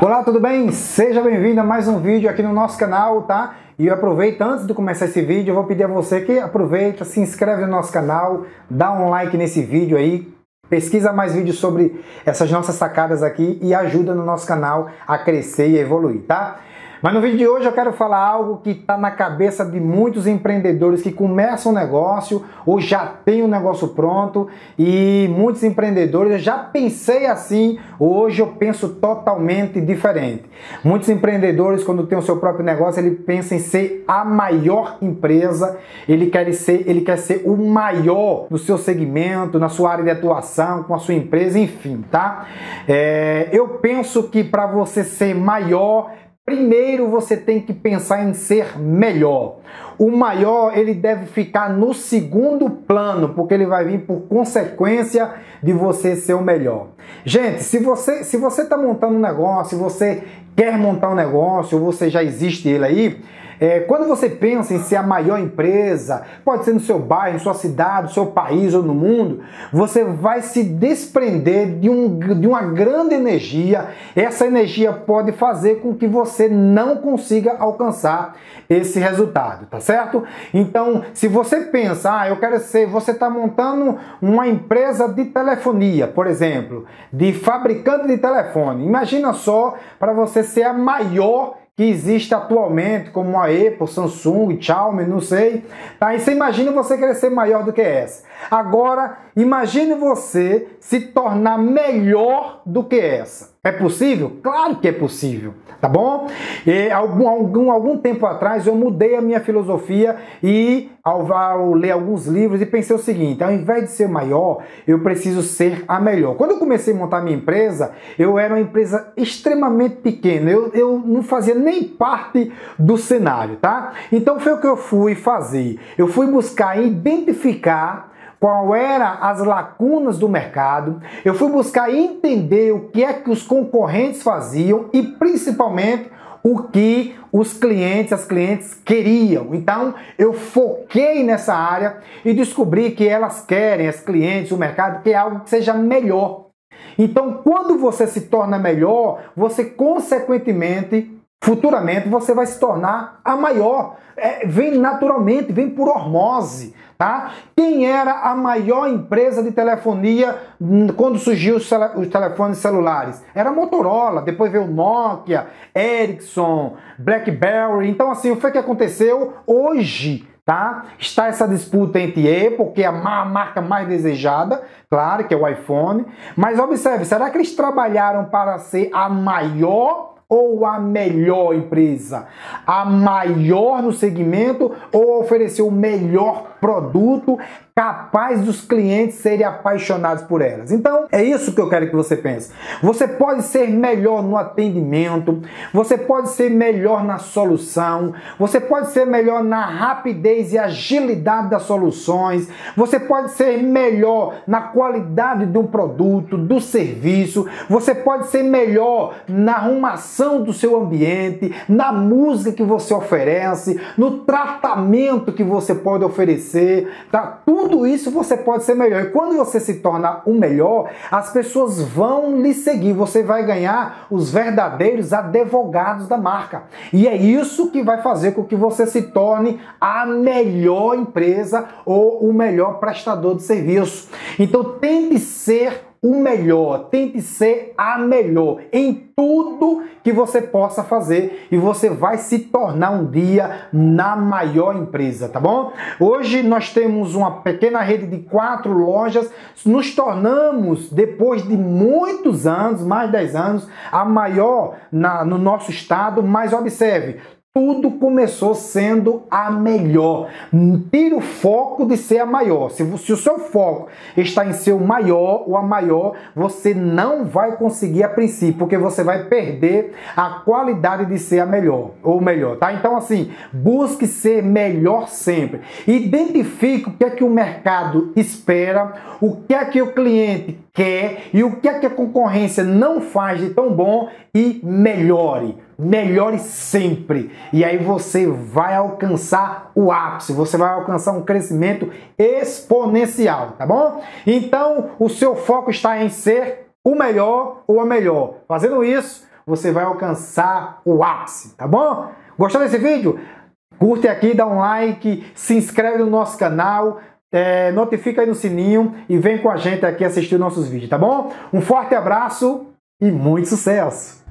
Olá, tudo bem? Seja bem-vindo a mais um vídeo aqui no nosso canal, tá? E aproveita, antes de começar esse vídeo, eu vou pedir a você que aproveita, se inscreve no nosso canal, dá um like nesse vídeo aí, pesquisa mais vídeos sobre essas nossas sacadas aqui e ajuda no nosso canal a crescer e evoluir, tá? Mas no vídeo de hoje eu quero falar algo que está na cabeça de muitos empreendedores que começam um negócio ou já tem um negócio pronto e muitos empreendedores, eu já pensei assim, hoje eu penso totalmente diferente. Muitos empreendedores, quando tem o seu próprio negócio, ele pensa em ser a maior empresa, ele quer ser, ele quer ser o maior no seu segmento, na sua área de atuação, com a sua empresa, enfim, tá? É, eu penso que para você ser maior, Primeiro você tem que pensar em ser melhor. O maior ele deve ficar no segundo plano, porque ele vai vir por consequência de você ser o melhor. Gente, se você se você está montando um negócio, se você quer montar um negócio, ou você já existe ele aí, é, quando você pensa em ser a maior empresa, pode ser no seu bairro, sua cidade, seu país ou no mundo, você vai se desprender de, um, de uma grande energia. Essa energia pode fazer com que você não consiga alcançar esse resultado, tá certo? Então, se você pensa, ah, eu quero ser, você está montando uma empresa de telefonia, por exemplo, de fabricante de telefone. Imagina só para você ser a maior que existe atualmente, como a Apple, Samsung, Xiaomi, não sei. Tá? E você imagina você ser maior do que essa. Agora, imagine você se tornar melhor do que essa. É possível? Claro que é possível, tá bom? E, algum, algum, algum tempo atrás eu mudei a minha filosofia e ao, ao, ler alguns livros e pensei o seguinte: ao invés de ser maior, eu preciso ser a melhor. Quando eu comecei a montar minha empresa, eu era uma empresa extremamente pequena, eu, eu não fazia nem parte do cenário, tá? Então foi o que eu fui fazer. Eu fui buscar identificar qual era as lacunas do mercado, eu fui buscar entender o que é que os concorrentes faziam e principalmente o que os clientes, as clientes queriam. Então, eu foquei nessa área e descobri que elas querem, as clientes, o mercado, que é algo que seja melhor. Então, quando você se torna melhor, você consequentemente futuramente você vai se tornar a maior. É, vem naturalmente, vem por hormose. Tá? Quem era a maior empresa de telefonia quando surgiu os, os telefones celulares? Era Motorola, depois veio Nokia, Ericsson, BlackBerry. Então, assim, o que, foi que aconteceu? Hoje, tá? Está essa disputa entre Apple, que é a marca mais desejada, claro, que é o iPhone. Mas observe, será que eles trabalharam para ser a maior ou a melhor empresa? A maior no segmento ou oferecer o melhor produto capaz dos clientes serem apaixonados por elas. Então, é isso que eu quero que você pense. Você pode ser melhor no atendimento, você pode ser melhor na solução, você pode ser melhor na rapidez e agilidade das soluções, você pode ser melhor na qualidade de um produto, do serviço, você pode ser melhor na arrumação do seu ambiente, na música que você oferece, no tratamento que você pode oferecer, tá? Tudo tudo isso você pode ser melhor. E quando você se torna o melhor, as pessoas vão lhe seguir. Você vai ganhar os verdadeiros advogados da marca. E é isso que vai fazer com que você se torne a melhor empresa ou o melhor prestador de serviço. Então tente ser o melhor, tente ser a melhor em tudo que você possa fazer e você vai se tornar um dia na maior empresa, tá bom? Hoje nós temos uma pequena rede de quatro lojas, nos tornamos, depois de muitos anos, mais de 10 anos, a maior na, no nosso estado, mas observe, tudo começou sendo a melhor. Tire o foco de ser a maior. Se, se, o seu foco está em ser o maior ou a maior, você não vai conseguir a princípio, porque você vai perder a qualidade de ser a melhor ou melhor, tá? Então assim, busque ser melhor sempre. Identifique o que é que o mercado espera, o que é que o cliente quer e o que é que a concorrência não faz de tão bom e melhore. Melhore sempre. E aí você vai alcançar o ápice, você vai alcançar um crescimento exponencial, tá bom? Então, o seu foco está em ser o melhor ou a melhor. Fazendo isso, você vai alcançar o ápice, tá bom? Gostou desse vídeo? Curte aqui, dá um like, se inscreve no nosso canal, é, notifica aí no sininho e vem com a gente aqui assistir nossos vídeos, tá bom? Um forte abraço e muito sucesso!